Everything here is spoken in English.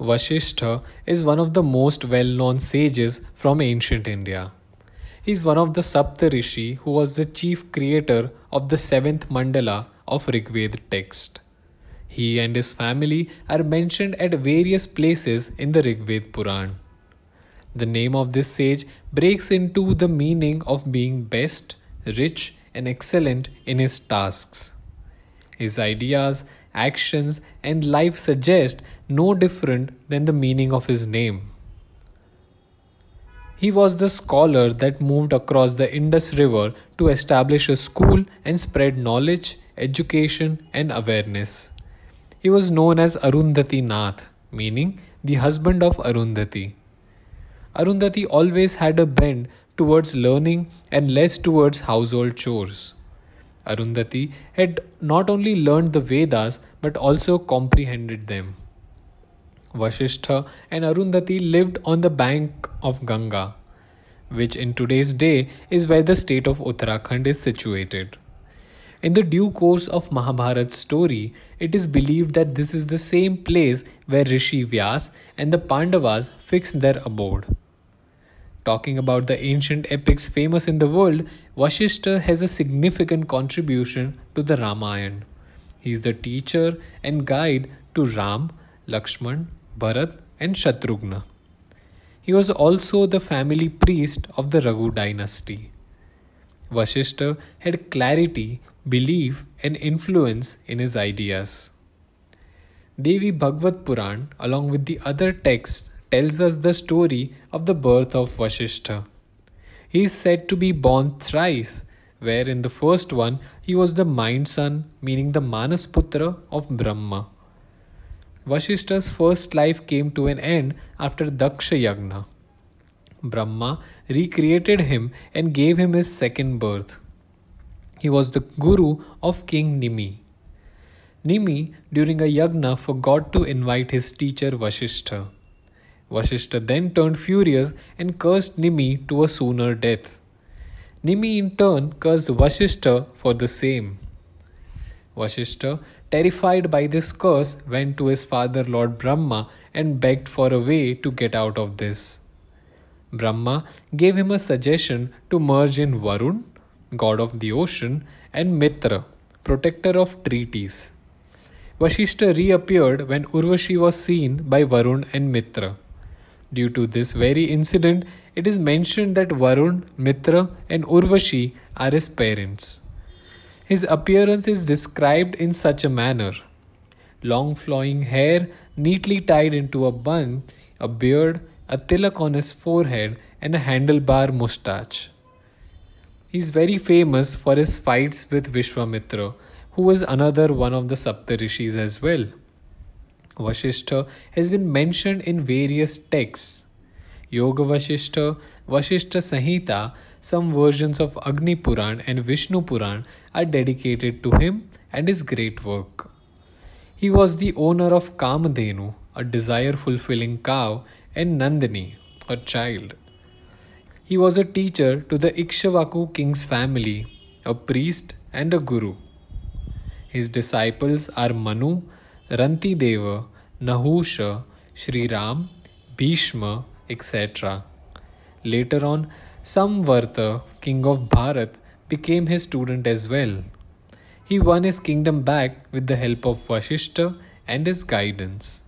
Vashishta is one of the most well known sages from ancient India. He is one of the Saptarishi who was the chief creator of the seventh mandala of Rigved text. He and his family are mentioned at various places in the Rigved Puran. The name of this sage breaks into the meaning of being best, rich, and excellent in his tasks. His ideas, actions, and life suggest no different than the meaning of his name. He was the scholar that moved across the Indus River to establish a school and spread knowledge, education, and awareness. He was known as Arundhati Nath, meaning the husband of Arundhati. Arundhati always had a bend towards learning and less towards household chores. Arundhati had not only learned the Vedas but also comprehended them. Vashishta and Arundhati lived on the bank of Ganga, which in today's day is where the state of Uttarakhand is situated. In the due course of Mahabharat's story, it is believed that this is the same place where Rishi Vyas and the Pandavas fixed their abode. Talking about the ancient epics famous in the world, Vashishta has a significant contribution to the Ramayana. He is the teacher and guide to Ram, Lakshman, Bharat, and Shatrughna. He was also the family priest of the Raghu dynasty. Vashishta had clarity, belief, and influence in his ideas. Devi Bhagavad Puran, along with the other texts, tells us the story of the birth of Vashishta. He is said to be born thrice, where in the first one he was the mind son, meaning the Manasputra of Brahma. Vashishta's first life came to an end after Daksha Yagna. Brahma recreated him and gave him his second birth. He was the guru of King Nimi. Nimi, during a yagna, forgot to invite his teacher Vashishta. Vashishta then turned furious and cursed Nimi to a sooner death. Nimi in turn cursed Vashishta for the same. Vashishta, terrified by this curse, went to his father Lord Brahma and begged for a way to get out of this. Brahma gave him a suggestion to merge in Varun, god of the ocean, and Mitra, protector of treaties. Vashishta reappeared when Urvashi was seen by Varun and Mitra. Due to this very incident, it is mentioned that Varun, Mitra, and Urvashi are his parents. His appearance is described in such a manner long flowing hair neatly tied into a bun, a beard, a tilak on his forehead, and a handlebar moustache. He is very famous for his fights with Vishwamitra, who was another one of the Saptarishis as well. Vashishta has been mentioned in various texts. Yoga Vashishta, Vashishta Samhita, some versions of Agni Puran and Vishnu Puran are dedicated to him and his great work. He was the owner of Kamadhenu, a desire fulfilling cow, and Nandini, her child. He was a teacher to the Ikshvaku king's family, a priest, and a guru. His disciples are Manu, Rantideva, Nahusha, Sri Ram, Bhishma, etc. Later on, Samvarta, king of Bharat, became his student as well. He won his kingdom back with the help of Vashishta and his guidance.